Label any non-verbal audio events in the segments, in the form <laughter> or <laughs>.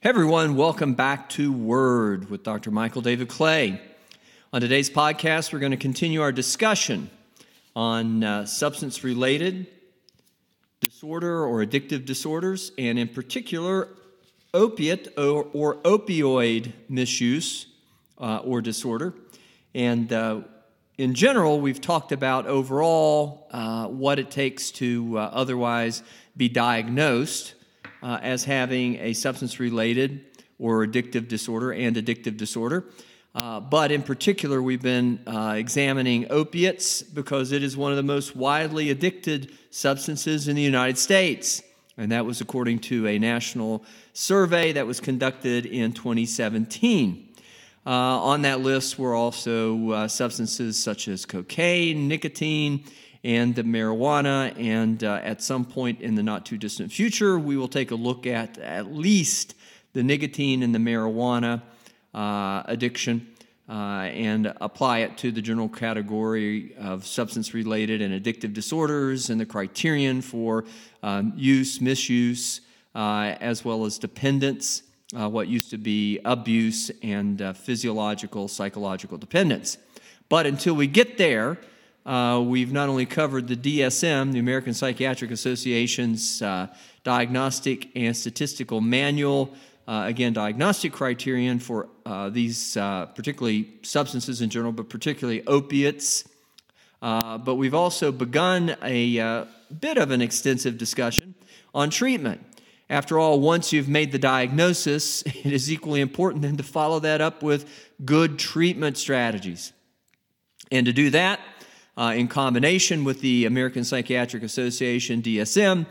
Hey everyone, welcome back to Word with Dr. Michael David Clay. On today's podcast, we're going to continue our discussion on uh, substance related disorder or addictive disorders, and in particular, opiate or, or opioid misuse uh, or disorder. And uh, in general, we've talked about overall uh, what it takes to uh, otherwise be diagnosed uh, as having a substance related or addictive disorder and addictive disorder. Uh, but in particular, we've been uh, examining opiates because it is one of the most widely addicted substances in the United States. And that was according to a national survey that was conducted in 2017. Uh, on that list were also uh, substances such as cocaine, nicotine, and the marijuana. And uh, at some point in the not too distant future, we will take a look at at least the nicotine and the marijuana uh, addiction. Uh, and apply it to the general category of substance related and addictive disorders and the criterion for um, use, misuse, uh, as well as dependence, uh, what used to be abuse, and uh, physiological, psychological dependence. But until we get there, uh, we've not only covered the DSM, the American Psychiatric Association's uh, diagnostic and statistical manual, uh, again, diagnostic criterion for uh, these uh, particularly substances in general, but particularly opiates. Uh, but we've also begun a bit of an extensive discussion on treatment. After all, once you've made the diagnosis, <laughs> it is equally important then to follow that up with good treatment strategies. And to do that, uh, in combination with the American Psychiatric Association, DSM,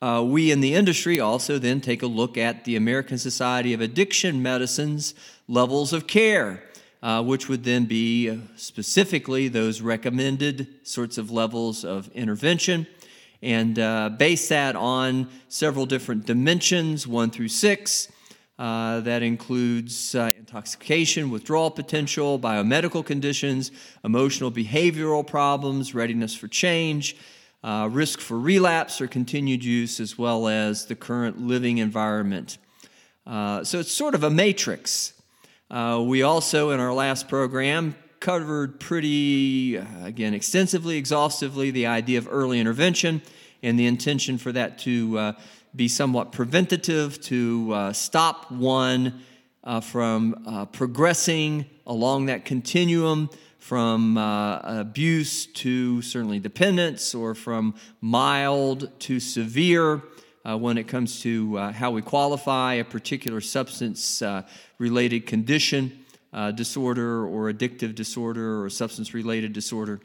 uh, we in the industry also then take a look at the American Society of Addiction Medicine's levels of care, uh, which would then be uh, specifically those recommended sorts of levels of intervention, and uh, base that on several different dimensions, one through six. Uh, that includes uh, intoxication, withdrawal potential, biomedical conditions, emotional behavioral problems, readiness for change, uh, risk for relapse or continued use, as well as the current living environment. Uh, so it's sort of a matrix. Uh, we also, in our last program, covered pretty, again, extensively, exhaustively the idea of early intervention and the intention for that to be somewhat preventative to uh, stop one uh, from uh, progressing along that continuum from uh, abuse to certainly dependence or from mild to severe uh, when it comes to uh, how we qualify a particular substance related condition, disorder, or addictive disorder, or substance related disorder.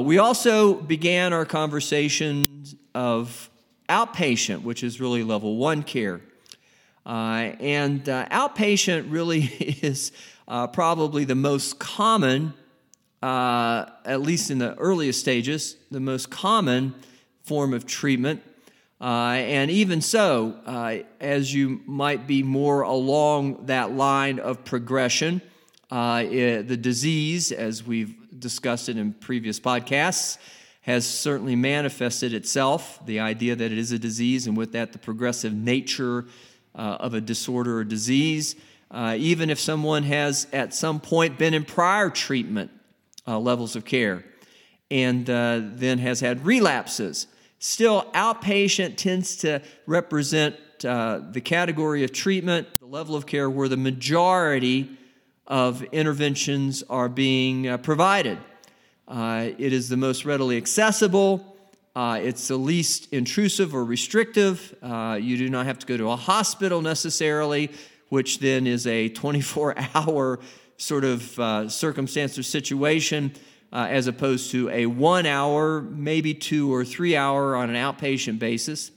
we also began our conversation of outpatient, which is really level one care. Uh, and uh, outpatient really <laughs> is uh, probably the most common, uh, at least in the earliest stages, the most common form of treatment. Uh, and even so, uh, as you might be more along that line of progression, it, the disease, as we've discussed it in previous podcasts, has certainly manifested itself, the idea that it is a disease, and with that, the progressive nature uh, of a disorder or disease. Uh, even if someone has at some point been in prior treatment uh, levels of care and uh, then has had relapses, still, outpatient tends to represent uh, the category of treatment, the level of care where the majority of interventions are being uh, provided. It is the most readily accessible. Uh, it's the least intrusive or restrictive. Uh, you do not have to go to a hospital necessarily, which then is a 24 <laughs> hour sort of uh, circumstance or situation, uh, as opposed to a one hour, maybe two or three hour on an outpatient basis,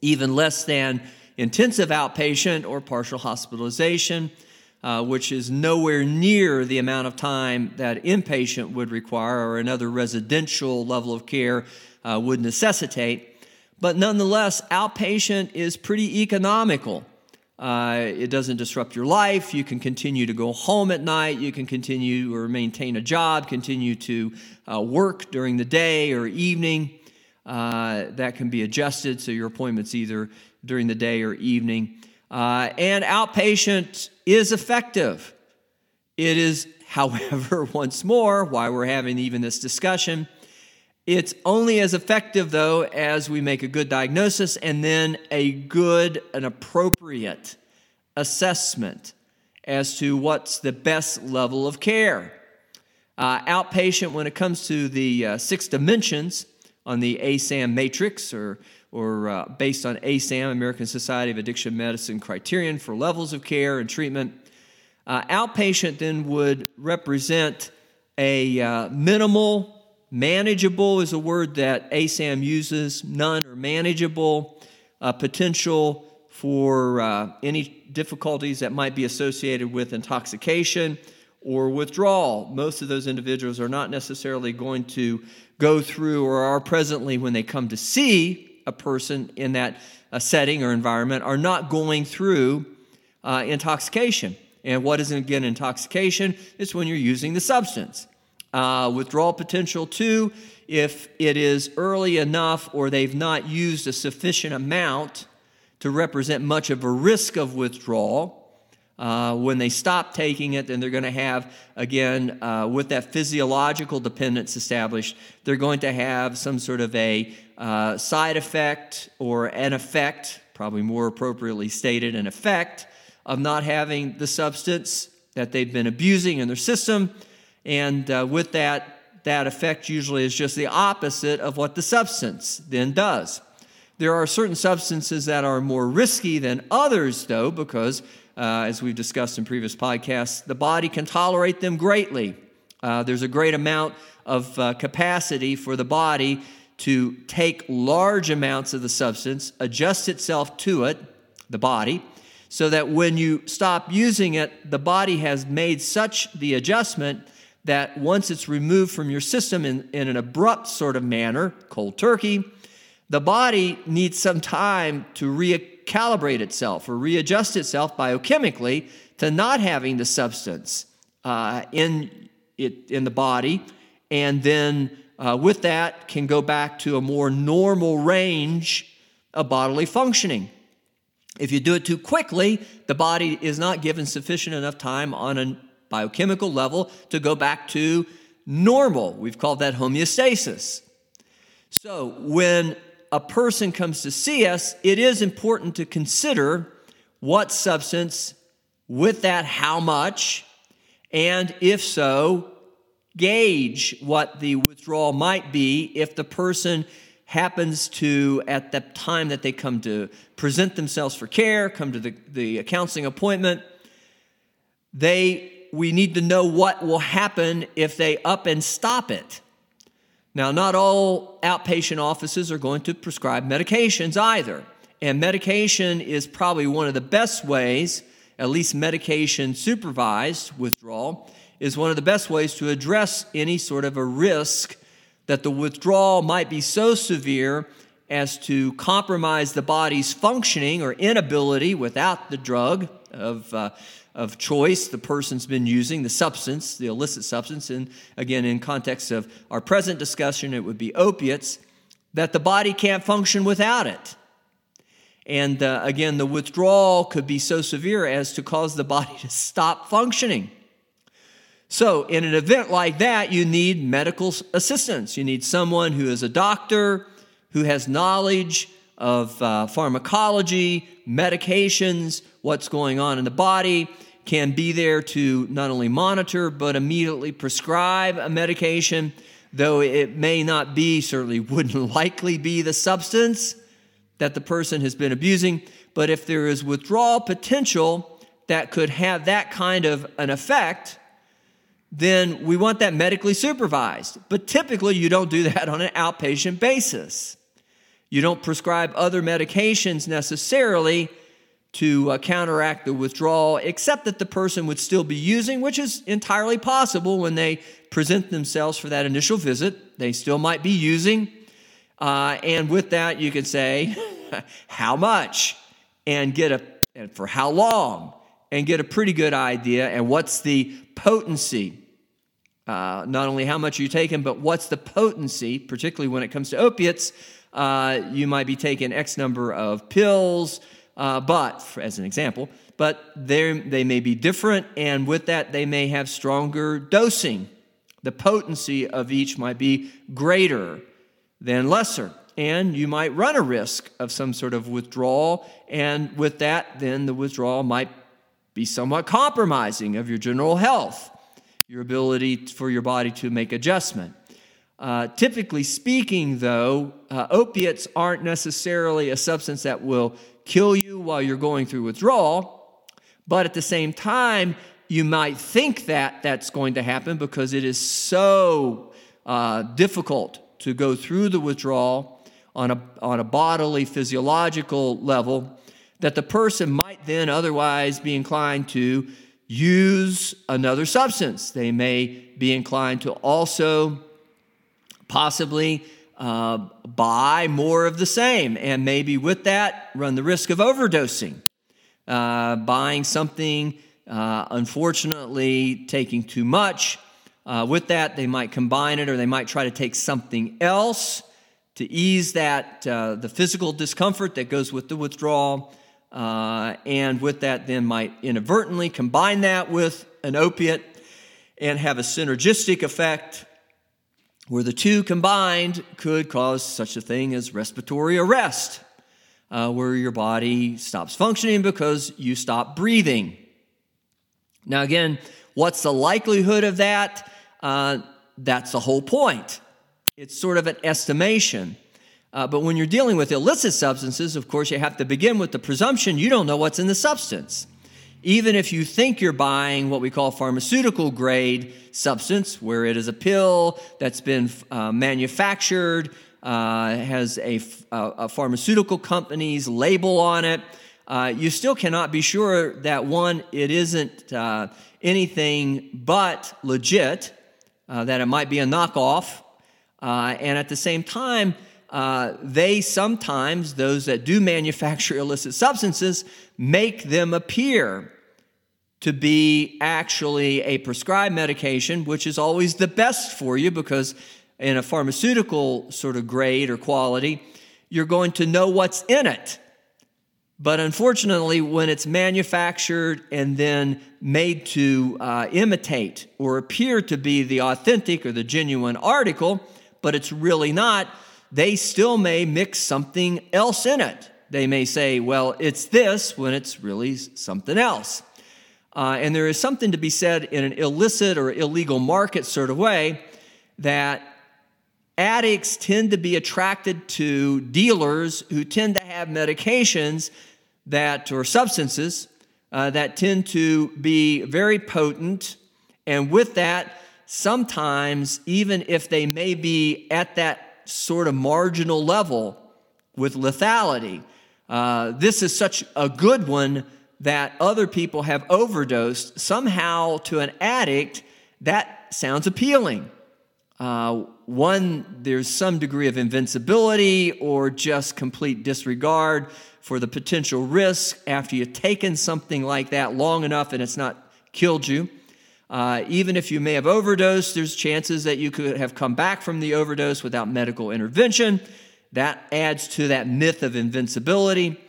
even less than intensive outpatient or partial hospitalization uh, which is nowhere near the amount of time that inpatient would require or another residential level of care uh, would necessitate. But nonetheless, outpatient is pretty economical. Uh, it doesn't disrupt your life. You can continue to go home at night. You can continue or maintain a job, continue to uh, work during the day or evening. Uh, that can be adjusted so your appointment's either during the day or evening. Uh, and outpatient is effective. It is, <laughs> however, once more, why we're having even this discussion, it's only as effective, though, as we make a good diagnosis and then a good and appropriate assessment as to what's the best level of care. Uh, outpatient, when it comes to the uh, six dimensions on the ASAM matrix, or, or uh, based on ASAM, American Society of Addiction Medicine criterion for levels of care and treatment, uh, outpatient then would represent a uh, minimal Manageable is a word that ASAM uses, none or manageable, uh, potential for uh, any difficulties that might be associated with intoxication or withdrawal. Most of those individuals are not necessarily going to go through or are presently when they come to see a person in that uh, setting or environment are not going through uh, intoxication. And what is again intoxication? It's when you're using the substance. Uh, withdrawal potential, two, if it is early enough or they've not used a sufficient amount to represent much of a risk of withdrawal. Uh, when they stop taking it, then they're going to have, again, uh, with that physiological dependence established, they're going to have some sort of a uh, side effect or an effect, probably more appropriately stated, an effect of not having the substance that they've been abusing in their system and uh, with that, that effect usually is just the opposite of what the substance then does. There are certain substances that are more risky than others, though, because, uh, as we've discussed in previous podcasts, the body can tolerate them greatly. Uh, there's a great amount of uh, capacity for the body to take large amounts of the substance, adjust itself to it, the body, so that when you stop using it, the body has made such the adjustment that once it's removed from your system in, in an abrupt sort of manner, cold turkey, the body needs some time to recalibrate itself or readjust itself biochemically to not having the substance uh, in, it, in the body, and then uh, with that can go back to a more normal range of bodily functioning. If you do it too quickly, the body is not given sufficient enough time on an biochemical level to go back to normal. We've called that homeostasis. So, when a person comes to see us, it is important to consider what substance, with that, how much, and if so, gauge what the withdrawal might be if the person happens to, at the time that they come to present themselves for care, come to the, the counseling appointment, they we need to know what will happen if they up and stop it. Now, not all outpatient offices are going to prescribe medications either. And medication is probably one of the best ways, at least medication supervised withdrawal, is one of the best ways to address any sort of a risk that the withdrawal might be so severe as to compromise the body's functioning or inability without the drug of uh, of choice the person's been using, the substance, the illicit substance, and again, in context of our present discussion, it would be opiates, that the body can't function without it. And uh, again, the withdrawal could be so severe as to cause the body to stop functioning. So, in an event like that, you need medical assistance. You need someone who is a doctor, who has knowledge of uh, pharmacology, medications, what's going on in the body, can be there to not only monitor but immediately prescribe a medication, though it may not be, certainly wouldn't <laughs> likely be the substance that the person has been abusing. But if there is withdrawal potential that could have that kind of an effect, then we want that medically supervised. But typically, you don't do that on an outpatient basis. You don't prescribe other medications necessarily to uh, counteract the withdrawal, except that the person would still be using, which is entirely possible when they present themselves for that initial visit. They still might be using. Uh, and with that, you could say, <laughs> how much? And get a, and for how long? And get a pretty good idea. And what's the potency? Uh, not only how much are you're taking, but what's the potency, particularly when it comes to opiates. Uh, you might be taking X number of pills uh, but as an example, but they may be different, and with that, they may have stronger dosing. The potency of each might be greater than lesser, and you might run a risk of some sort of withdrawal, and with that, then the withdrawal might be somewhat compromising of your general health, your ability for your body to make adjustment. Uh, typically speaking, though, uh, opiates aren't necessarily a substance that will kill you while you're going through withdrawal, but at the same time, you might think that that's going to happen because it is so uh, difficult to go through the withdrawal on a, on a bodily, physiological level that the person might then otherwise be inclined to use another substance. They may be inclined to also possibly uh, buy more of the same, and maybe with that, run the risk of overdosing. Uh, buying something, uh, unfortunately, taking too much. Uh, with that, they might combine it or they might try to take something else to ease that uh, the physical discomfort that goes with the withdrawal. Uh, and with that, then might inadvertently combine that with an opiate and have a synergistic effect where the two combined could cause such a thing as respiratory arrest, uh, where your body stops functioning because you stop breathing. Now, again, what's the likelihood of that? Uh, that's the whole point. It's sort of an estimation. Uh, but when you're dealing with illicit substances, of course, you have to begin with the presumption you don't know what's in the substance even if you think you're buying what we call pharmaceutical grade substance, where it is a pill that's been uh, manufactured, uh, has a, a, pharmaceutical company's label on it, uh, you still cannot be sure that one, it isn't uh, anything but legit, uh, that it might be a knockoff. Uh, and at the same time, they sometimes, those that do manufacture illicit substances, make them appear to be actually a prescribed medication, which is always the best for you because in a pharmaceutical sort of grade or quality, you're going to know what's in it. But unfortunately, when it's manufactured and then made to uh, imitate or appear to be the authentic or the genuine article, but it's really not, they still may mix something else in it. They may say, well, it's this when it's really something else. Uh, and there is something to be said in an illicit or illegal market sort of way that addicts tend to be attracted to dealers who tend to have medications that, or substances, uh, that tend to be very potent. And with that, sometimes, even if they may be at that sort of marginal level with lethality, uh, this is such a good one that other people have overdosed. Somehow, to an addict, that sounds appealing. Uh, one, there's some degree of invincibility or just complete disregard for the potential risk after you've taken something like that long enough and it's not killed you. Uh, even if you may have overdosed, there's chances that you could have come back from the overdose without medical intervention. That adds to that myth of invincibility.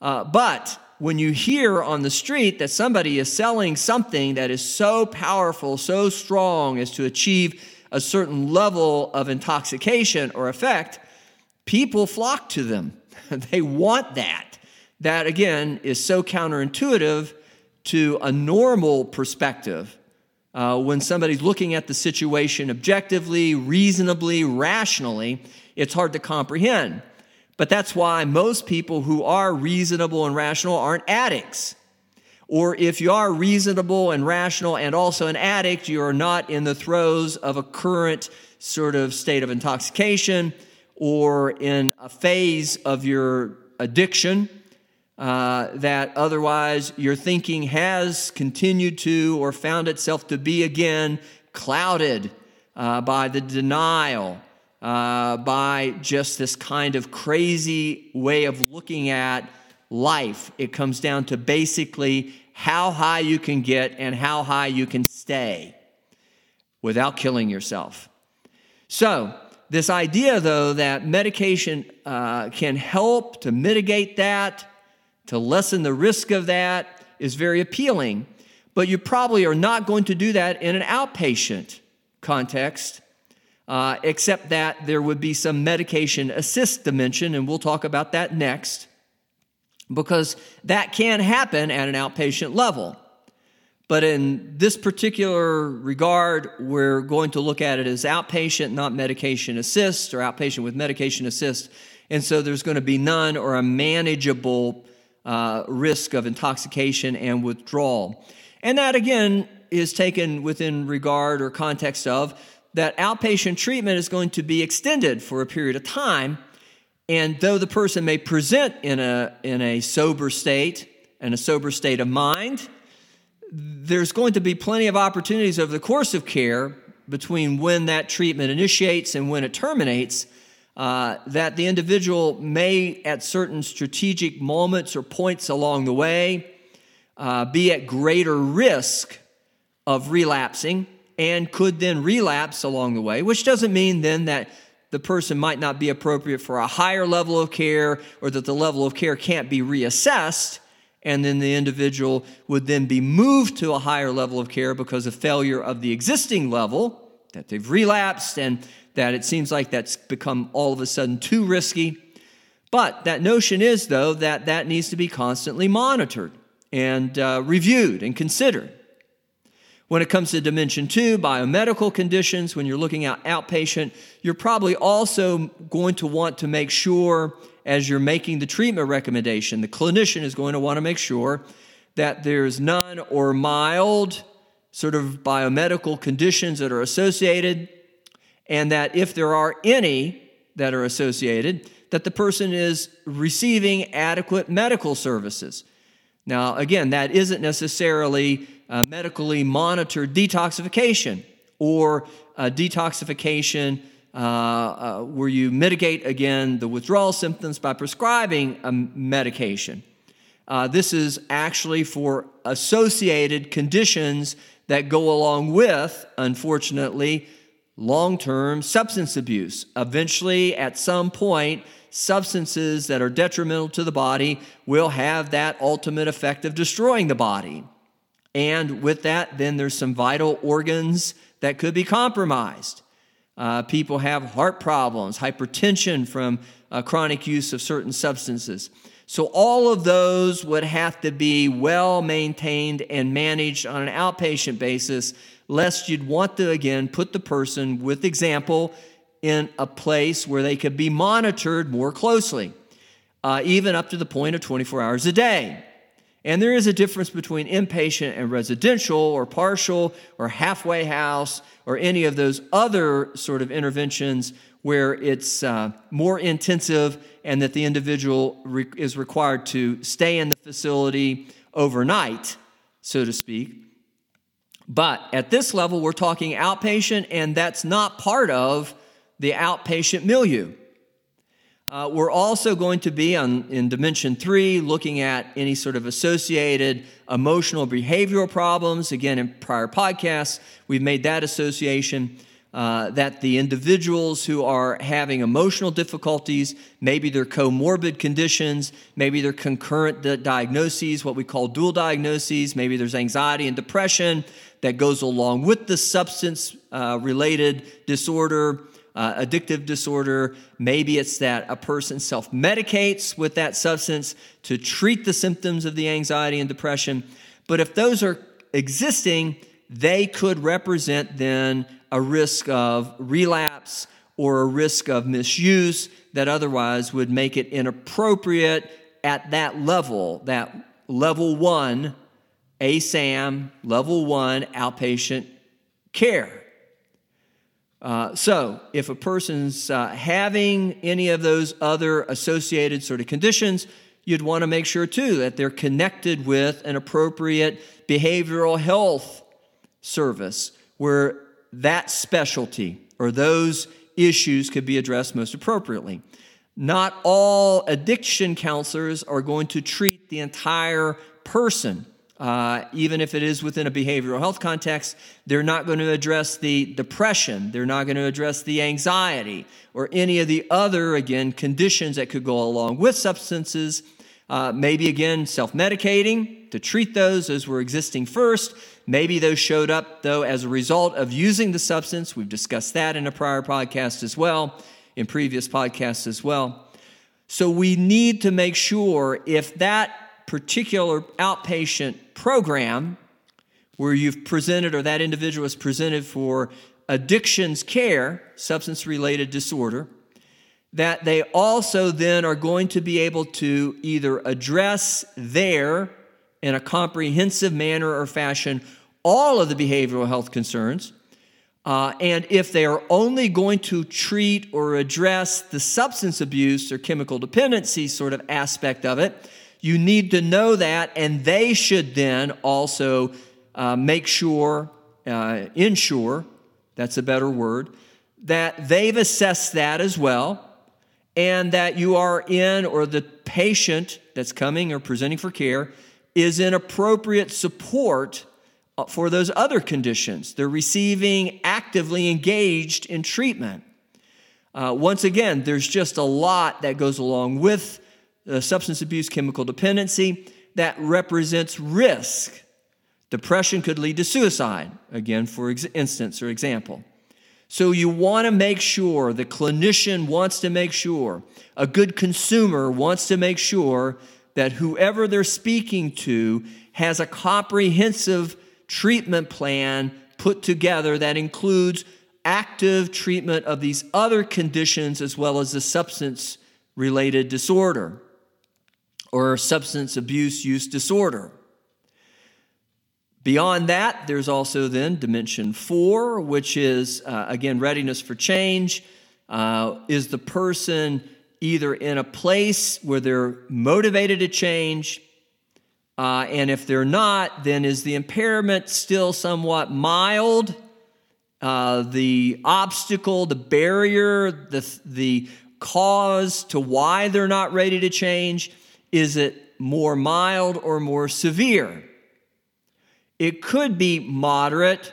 Uh, but when you hear on the street that somebody is selling something that is so powerful, so strong as to achieve a certain level of intoxication or effect, people flock to them. <laughs> they want that. That, again, is so counterintuitive to a normal perspective. Uh, when somebody's looking at the situation objectively, reasonably, rationally, it's hard to comprehend. But that's why most people who are reasonable and rational aren't addicts. Or if you are reasonable and rational and also an addict, you are not in the throes of a current sort of state of intoxication or in a phase of your addiction uh, that otherwise your thinking has continued to or found itself to be again clouded uh, by the denial uh, by just this kind of crazy way of looking at life. It comes down to basically how high you can get and how high you can stay without killing yourself. So, this idea, though, that medication uh, can help to mitigate that, to lessen the risk of that is very appealing. But you probably are not going to do that in an outpatient context, uh, except that there would be some medication assist dimension, and we'll talk about that next, because that can happen at an outpatient level. But in this particular regard, we're going to look at it as outpatient, not medication assist, or outpatient with medication assist. And so there's going to be none or a manageable uh, risk of intoxication and withdrawal. And that, again, is taken within regard or context of that outpatient treatment is going to be extended for a period of time. And though the person may present in a, in a sober state and a sober state of mind, there's going to be plenty of opportunities over the course of care between when that treatment initiates and when it terminates uh, that the individual may, at certain strategic moments or points along the way, uh, be at greater risk of relapsing and could then relapse along the way, which doesn't mean then that the person might not be appropriate for a higher level of care or that the level of care can't be reassessed and then the individual would then be moved to a higher level of care because of failure of the existing level that they've relapsed and that it seems like that's become all of a sudden too risky. But that notion is though that that needs to be constantly monitored and uh, reviewed and considered. When it comes to dimension two, biomedical conditions, when you're looking at outpatient, you're probably also going to want to make sure as you're making the treatment recommendation, the clinician is going to want to make sure that there's none or mild sort of biomedical conditions that are associated, and that if there are any that are associated, that the person is receiving adequate medical services. Now, again, that isn't necessarily medically monitored detoxification or detoxification uh, uh, where you mitigate again the withdrawal symptoms by prescribing a medication. Uh, this is actually for associated conditions that go along with, unfortunately, long term substance abuse. Eventually, at some point, substances that are detrimental to the body will have that ultimate effect of destroying the body. And with that, then there's some vital organs that could be compromised. Uh, people have heart problems, hypertension from uh, chronic use of certain substances. So, all of those would have to be well maintained and managed on an outpatient basis, lest you'd want to, again, put the person, with example, in a place where they could be monitored more closely, uh, even up to the point of 24 hours a day. And there is a difference between inpatient and residential or partial or halfway house or any of those other sort of interventions where it's uh, more intensive and that the individual re- is required to stay in the facility overnight, so to speak. But at this level, we're talking outpatient, and that's not part of the outpatient milieu. Uh, we're also going to be on, in dimension three looking at any sort of associated emotional behavioral problems. Again, in prior podcasts, we've made that association uh, that the individuals who are having emotional difficulties, maybe they're comorbid conditions, maybe they're concurrent diagnoses, what we call dual diagnoses, maybe there's anxiety and depression that goes along with the substance uh, related disorder uh, addictive disorder. Maybe it's that a person self medicates with that substance to treat the symptoms of the anxiety and depression. But if those are existing, they could represent then a risk of relapse or a risk of misuse that otherwise would make it inappropriate at that level, that level one ASAM, level one outpatient care. Uh, so, if a person's uh, having any of those other associated sort of conditions, you'd want to make sure too that they're connected with an appropriate behavioral health service where that specialty or those issues could be addressed most appropriately. Not all addiction counselors are going to treat the entire person. Uh, even if it is within a behavioral health context, they're not going to address the depression, they're not going to address the anxiety, or any of the other, again, conditions that could go along with substances. Uh, maybe again, self medicating to treat those as were existing first. Maybe those showed up, though, as a result of using the substance. We've discussed that in a prior podcast as well, in previous podcasts as well. So we need to make sure if that particular outpatient program where you've presented or that individual is presented for addictions care, substance related disorder, that they also then are going to be able to either address there in a comprehensive manner or fashion all of the behavioral health concerns. Uh, and if they are only going to treat or address the substance abuse or chemical dependency sort of aspect of it, you need to know that, and they should then also uh, make sure, uh, ensure, that's a better word, that they've assessed that as well, and that you are in, or the patient that's coming or presenting for care is in appropriate support uh, for those other conditions. They're receiving actively engaged in treatment. Uh, once again, there's just a lot that goes along with Uh, substance abuse chemical dependency that represents risk. Depression could lead to suicide, again, for instance or example. So you want to make sure, the clinician wants to make sure, a good consumer wants to make sure that whoever they're speaking to has a comprehensive treatment plan put together that includes active treatment of these other conditions as well as the substance related disorder or substance abuse use disorder. Beyond that, there's also then dimension four, which is uh, again readiness for change. Uh, is the person either in a place where they're motivated to change? Uh, and if they're not, then is the impairment still somewhat mild? Uh, the obstacle, the barrier, the, the cause to why they're not ready to change is it more mild or more severe? It could be moderate,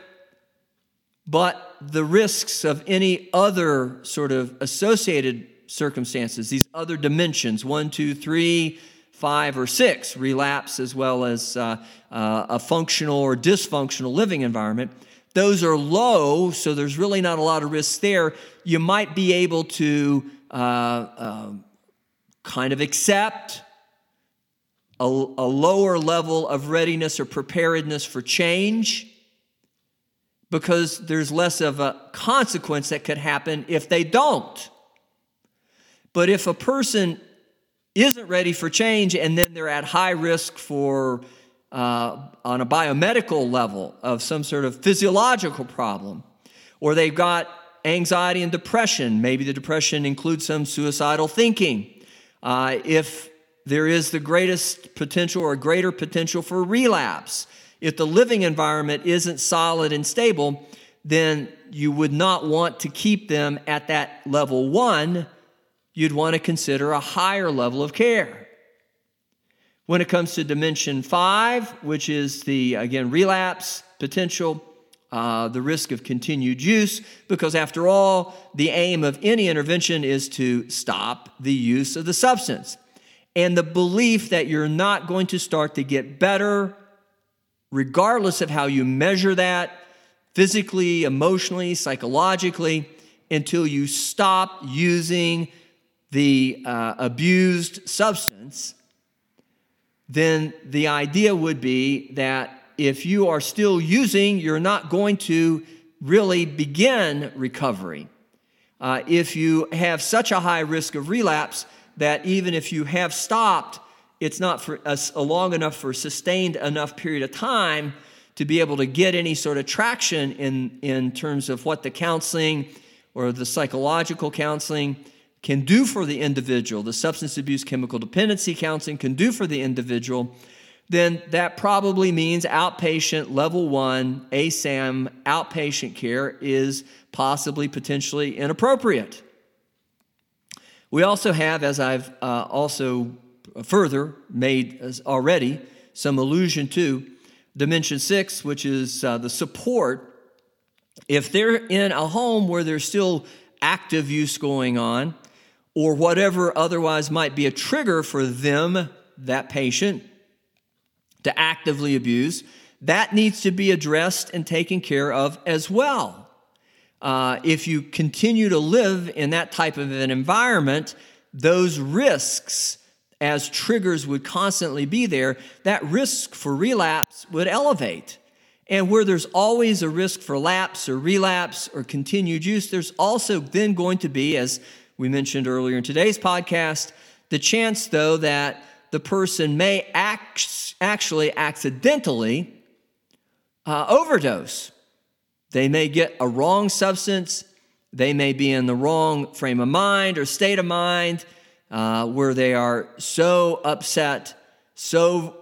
but the risks of any other sort of associated circumstances, these other dimensions, one, two, three, five, or six, relapse as well as uh, uh, a functional or dysfunctional living environment, those are low, so there's really not a lot of risks there. You might be able to uh, uh kind of accept a, a lower level of readiness or preparedness for change because there's less of a consequence that could happen if they don't. But if a person isn't ready for change and then they're at high risk for, uh, on a biomedical level, of some sort of physiological problem, or they've got anxiety and depression, maybe the depression includes some suicidal thinking. Uh, if there is the greatest potential or greater potential for relapse. If the living environment isn't solid and stable, then you would not want to keep them at that level one. You'd want to consider a higher level of care. When it comes to dimension five, which is the, again, relapse potential, uh, the risk of continued use, because after all, the aim of any intervention is to stop the use of the substance and the belief that you're not going to start to get better, regardless of how you measure that physically, emotionally, psychologically, until you stop using the uh, abused substance, then the idea would be that if you are still using, you're not going to really begin recovery. Uh, if you have such a high risk of relapse, that even if you have stopped, it's not for a, long enough for sustained enough period of time to be able to get any sort of traction in, in terms of what the counseling or the psychological counseling can do for the individual, the substance abuse chemical dependency counseling can do for the individual, then that probably means outpatient level one ASAM outpatient care is possibly potentially inappropriate. We also have, as I've uh, also further made already some allusion to, dimension six, which is uh, the support. If they're in a home where there's still active use going on, or whatever otherwise might be a trigger for them that patient to actively abuse, that needs to be addressed and taken care of as well. Uh, if you continue to live in that type of an environment, those risks as triggers would constantly be there, that risk for relapse would elevate. And where there's always a risk for lapse or relapse or continued use, there's also then going to be, as we mentioned earlier in today's podcast, the chance, though, that the person may act, actually accidentally uh, overdose. They may get a wrong substance, they may be in the wrong frame of mind or state of mind uh, where they are so upset, so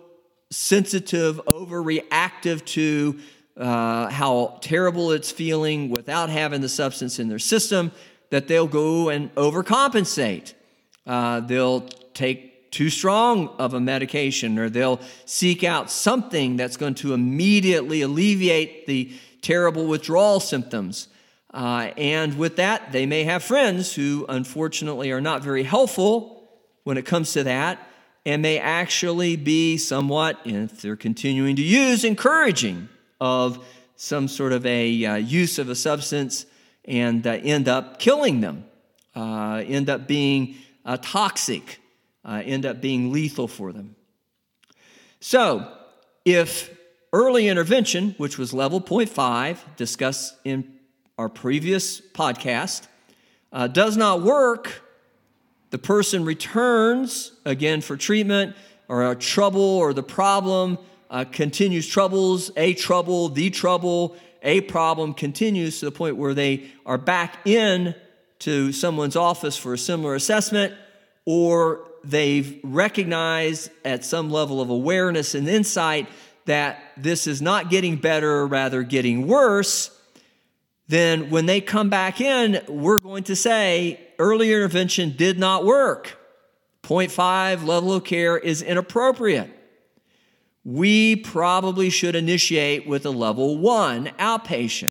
sensitive, overreactive to uh, how terrible it's feeling without having the substance in their system that they'll go and overcompensate. Uh, they'll take too strong of a medication or they'll seek out something that's going to immediately alleviate the terrible withdrawal symptoms. Uh, and with that, they may have friends who unfortunately are not very helpful when it comes to that and may actually be somewhat, if they're continuing to use, encouraging of some sort of a uh, use of a substance and uh, end up killing them, uh, end up being uh, toxic, uh, end up being lethal for them. So, if early intervention, which was level 0.5, discussed in our previous podcast, uh, does not work, the person returns again for treatment or a trouble or the problem uh, continues troubles, a trouble, the trouble, a problem continues to the point where they are back in to someone's office for a similar assessment or they've recognized at some level of awareness and insight that this is not getting better, rather getting worse, then when they come back in, we're going to say early intervention did not work. 0.5 level of care is inappropriate. We probably should initiate with a level one outpatient.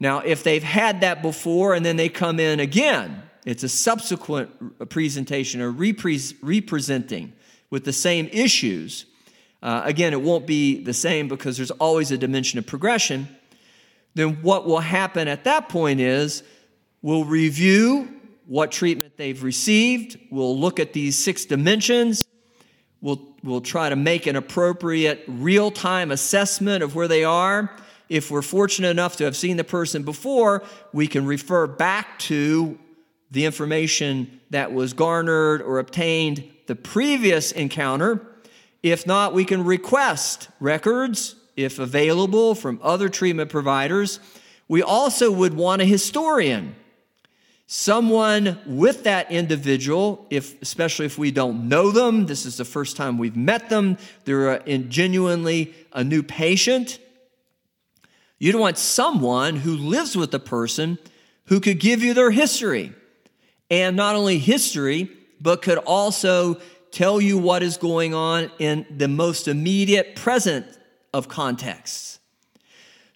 Now, if they've had that before and then they come in again, it's a subsequent presentation or repre- representing with the same issues. Uh, again, it won't be the same because there's always a dimension of progression then what will happen at that point is we'll review what treatment they've received, we'll look at these six dimensions, we'll, we'll try to make an appropriate real time assessment of where they are. If we're fortunate enough to have seen the person before, we can refer back to the information that was garnered or obtained the previous encounter. If not, we can request records if available, from other treatment providers. We also would want a historian, someone with that individual, if, especially if we don't know them, this is the first time we've met them, they're a, genuinely a new patient. You'd want someone who lives with the person who could give you their history. And not only history, but could also tell you what is going on in the most immediate present of contexts.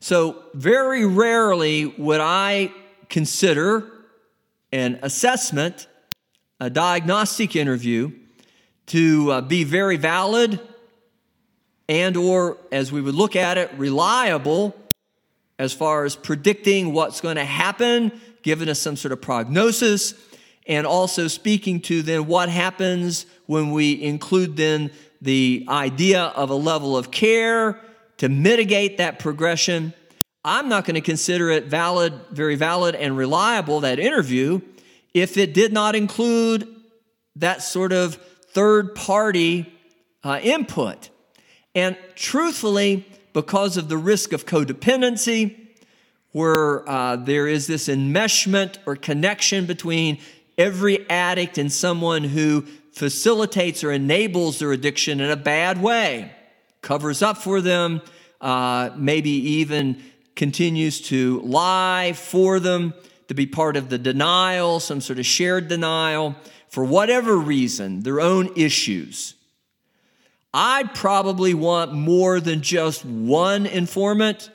So, very rarely would I consider an assessment, a diagnostic interview, to uh, be very valid and or as we would look at it reliable as far as predicting what's going to happen giving us some sort of prognosis and also speaking to then what happens when we include then the idea of a level of care to mitigate that progression. I'm not going to consider it valid, very valid and reliable, that interview, if it did not include that sort of third party uh, input. And truthfully, because of the risk of codependency, where uh, there is this enmeshment or connection between every addict and someone who facilitates or enables their addiction in a bad way covers up for them, uh, maybe even continues to lie for them, to be part of the denial, some sort of shared denial, for whatever reason, their own issues. I'd probably want more than just one informant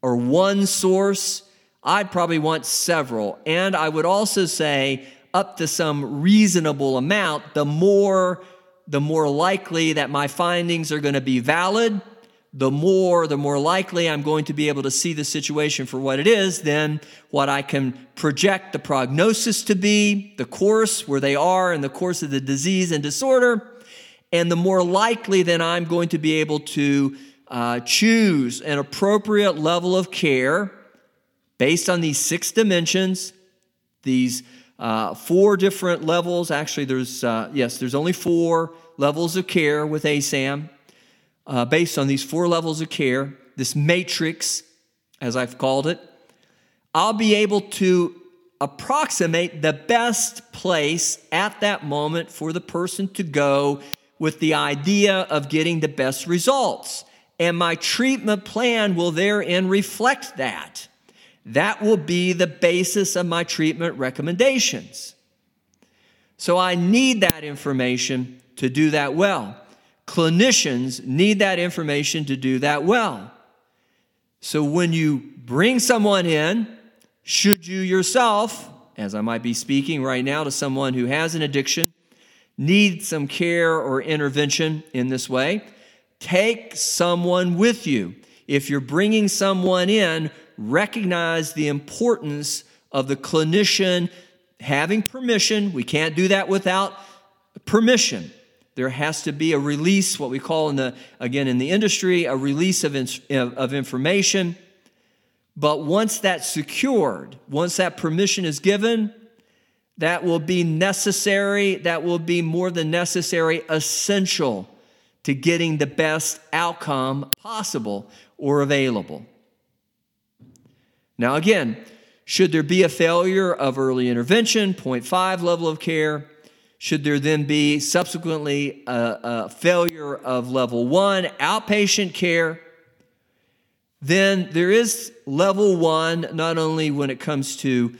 or one source. I'd probably want several. And I would also say, up to some reasonable amount, the more the more likely that my findings are going to be valid, the more, the more likely I'm going to be able to see the situation for what it is then what I can project the prognosis to be, the course where they are in the course of the disease and disorder, and the more likely then I'm going to be able to uh, choose an appropriate level of care based on these six dimensions, these uh, four different levels. Actually, there's, uh, yes, there's only four levels of care with ASAM uh, based on these four levels of care, this matrix, as I've called it. I'll be able to approximate the best place at that moment for the person to go with the idea of getting the best results. And my treatment plan will therein reflect that. That will be the basis of my treatment recommendations. So I need that information to do that well. Clinicians need that information to do that well. So when you bring someone in, should you yourself, as I might be speaking right now to someone who has an addiction, need some care or intervention in this way, take someone with you. If you're bringing someone in recognize the importance of the clinician having permission. We can't do that without permission. There has to be a release, what we call in the, again, in the industry, a release of, of information. But once that's secured, once that permission is given, that will be necessary, that will be more than necessary, essential to getting the best outcome possible or available. Now, again, should there be a failure of early intervention, 0.5 level of care, should there then be subsequently a, a failure of level one, outpatient care, then there is level one, not only when it comes to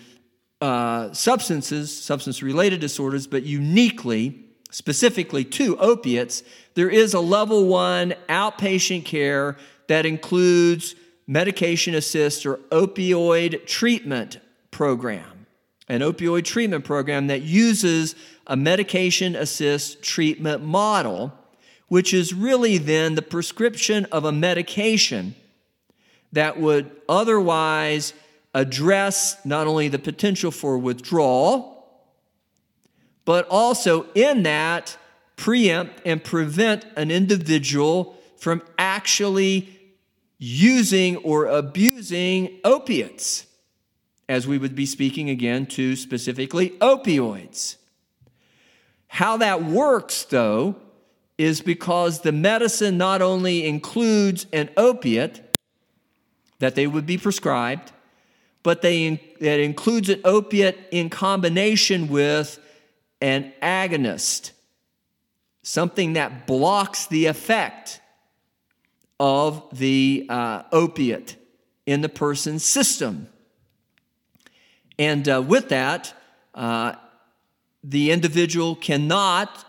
uh, substances, substance related disorders, but uniquely, specifically to opiates, there is a level one outpatient care that includes medication assist or opioid treatment program. An opioid treatment program that uses a medication assist treatment model, which is really then the prescription of a medication that would otherwise address not only the potential for withdrawal, but also in that preempt and prevent an individual from actually using or abusing opiates, as we would be speaking again to specifically opioids. How that works, though, is because the medicine not only includes an opiate that they would be prescribed, but they, it includes an opiate in combination with an agonist, something that blocks the effect of the uh, opiate in the person's system. And uh, with that, uh, the individual cannot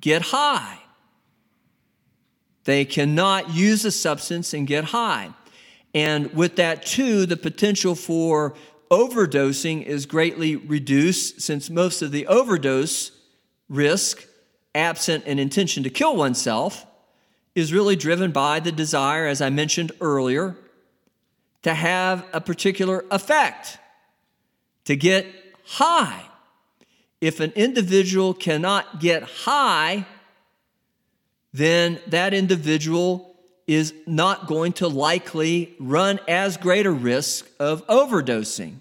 get high. They cannot use a substance and get high. And with that, too, the potential for overdosing is greatly reduced since most of the overdose risk, absent an intention to kill oneself, is really driven by the desire, as I mentioned earlier, to have a particular effect, to get high. If an individual cannot get high, then that individual is not going to likely run as great a risk of overdosing.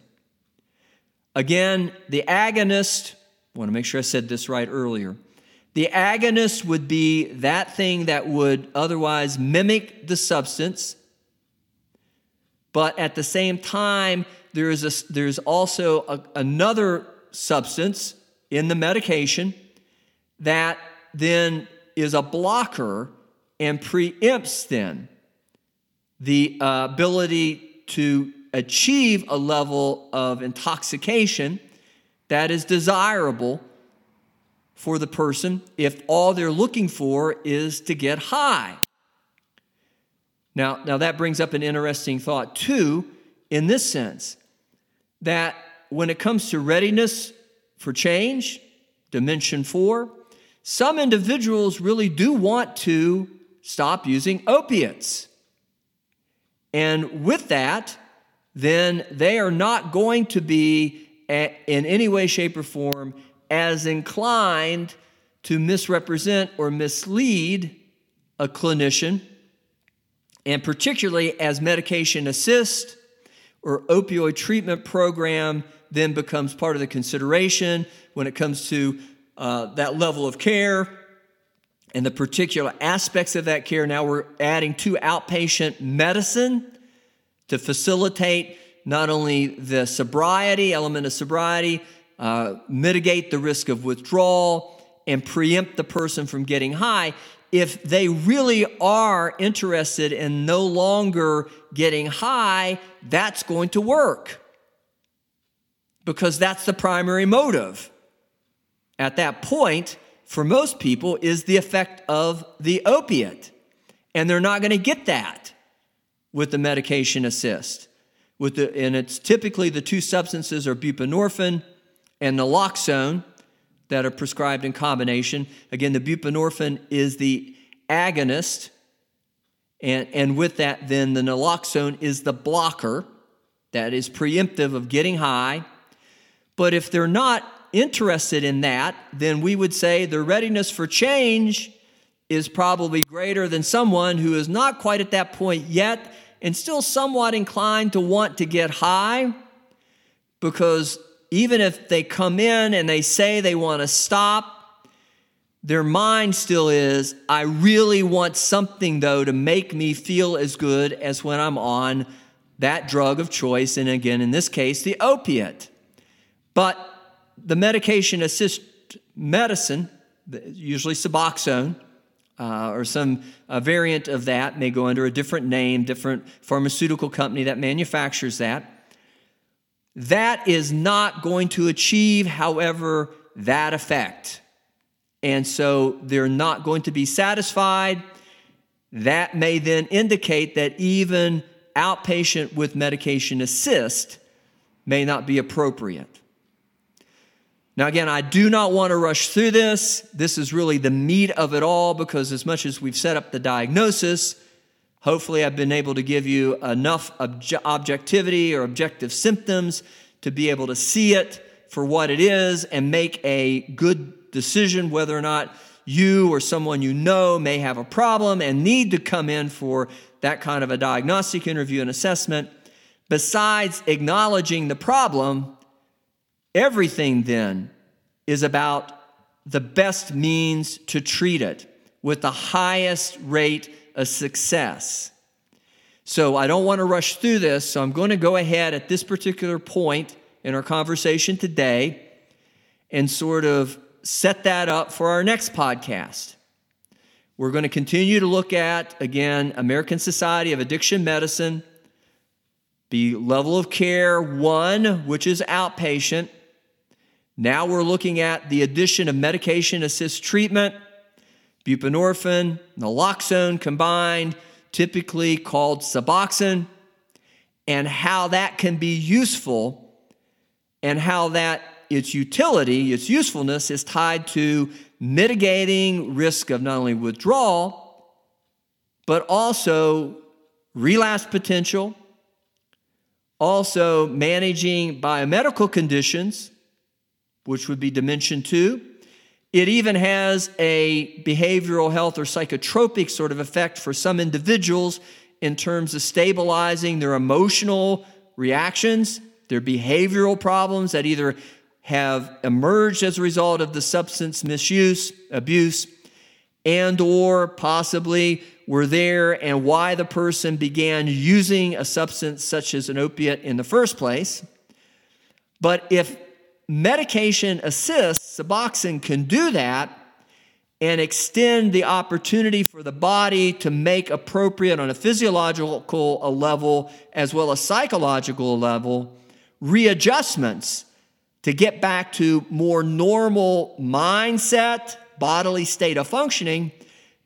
Again, the agonist, I want to make sure I said this right earlier. The agonist would be that thing that would otherwise mimic the substance, but at the same time, there is a, there's also a, another substance in the medication that then is a blocker and preempts then the uh, ability to achieve a level of intoxication that is desirable for the person if all they're looking for is to get high. Now, now that brings up an interesting thought too, in this sense, that when it comes to readiness for change, dimension four, some individuals really do want to stop using opiates. And with that, then they are not going to be in any way, shape, or form as inclined to misrepresent or mislead a clinician, and particularly as medication assist or opioid treatment program then becomes part of the consideration when it comes to uh, that level of care and the particular aspects of that care. Now we're adding to outpatient medicine to facilitate not only the sobriety, element of sobriety, uh, mitigate the risk of withdrawal, and preempt the person from getting high. If they really are interested in no longer getting high, that's going to work because that's the primary motive. At that point, for most people, is the effect of the opiate. And they're not going to get that with the medication assist. With the, and it's typically the two substances are buprenorphine and naloxone that are prescribed in combination. Again, the buprenorphine is the agonist, and, and with that, then the naloxone is the blocker that is preemptive of getting high. But if they're not interested in that, then we would say their readiness for change is probably greater than someone who is not quite at that point yet and still somewhat inclined to want to get high because even if they come in and they say they want to stop, their mind still is, I really want something though to make me feel as good as when I'm on that drug of choice. And again, in this case, the opiate. But the medication assist medicine, usually Suboxone, uh, or some variant of that may go under a different name, different pharmaceutical company that manufactures that. That is not going to achieve, however, that effect. And so they're not going to be satisfied. That may then indicate that even outpatient with medication assist may not be appropriate. Now, again, I do not want to rush through this. This is really the meat of it all because, as much as we've set up the diagnosis, hopefully I've been able to give you enough obje- objectivity or objective symptoms to be able to see it for what it is and make a good decision whether or not you or someone you know may have a problem and need to come in for that kind of a diagnostic interview and assessment. Besides acknowledging the problem, Everything then is about the best means to treat it with the highest rate of success. So I don't want to rush through this, so I'm going to go ahead at this particular point in our conversation today and sort of set that up for our next podcast. We're going to continue to look at, again, American Society of Addiction Medicine, the level of care one, which is outpatient, now we're looking at the addition of medication assist treatment, buprenorphine, naloxone combined, typically called Suboxone, and how that can be useful and how that its utility, its usefulness is tied to mitigating risk of not only withdrawal, but also relapse potential, also managing biomedical conditions which would be dimension two. It even has a behavioral health or psychotropic sort of effect for some individuals in terms of stabilizing their emotional reactions, their behavioral problems that either have emerged as a result of the substance misuse, abuse, and or possibly were there and why the person began using a substance such as an opiate in the first place. But if medication assists, Suboxone can do that and extend the opportunity for the body to make appropriate on a physiological level as well as psychological level readjustments to get back to more normal mindset, bodily state of functioning,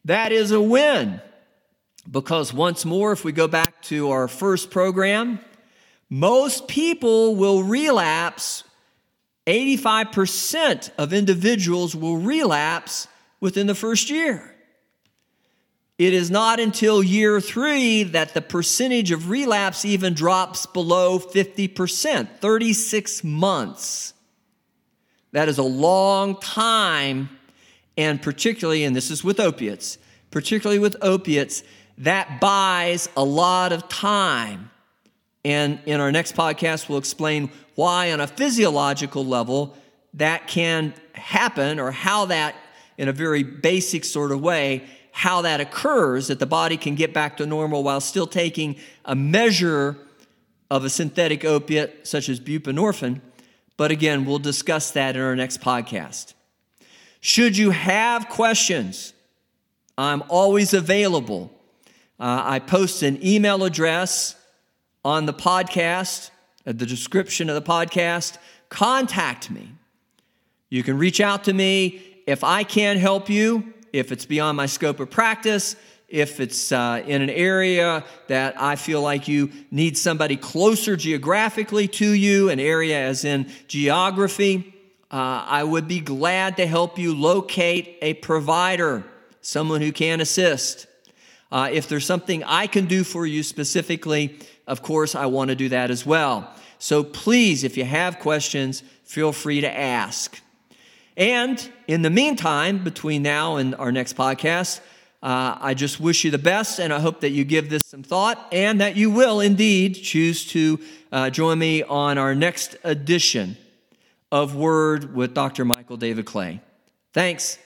that is a win. Because once more, if we go back to our first program, most people will relapse 85% of individuals will relapse within the first year. It is not until year three that the percentage of relapse even drops below 50%, 36 months. That is a long time, and particularly, and this is with opiates, particularly with opiates, that buys a lot of time. And in our next podcast, we'll explain why, on a physiological level, that can happen or how that, in a very basic sort of way, how that occurs, that the body can get back to normal while still taking a measure of a synthetic opiate such as buprenorphine. But again, we'll discuss that in our next podcast. Should you have questions, I'm always available. Uh, I post an email address on the podcast, at the description of the podcast. Contact me. You can reach out to me. If I can't help you, if it's beyond my scope of practice, if it's uh, in an area that I feel like you need somebody closer geographically to you, an area as in geography, uh, I would be glad to help you locate a provider, someone who can assist. Uh, if there's something I can do for you specifically, of course, I want to do that as well. So please, if you have questions, feel free to ask. And in the meantime, between now and our next podcast, uh, I just wish you the best, and I hope that you give this some thought and that you will indeed choose to uh, join me on our next edition of Word with Dr. Michael David Clay. Thanks.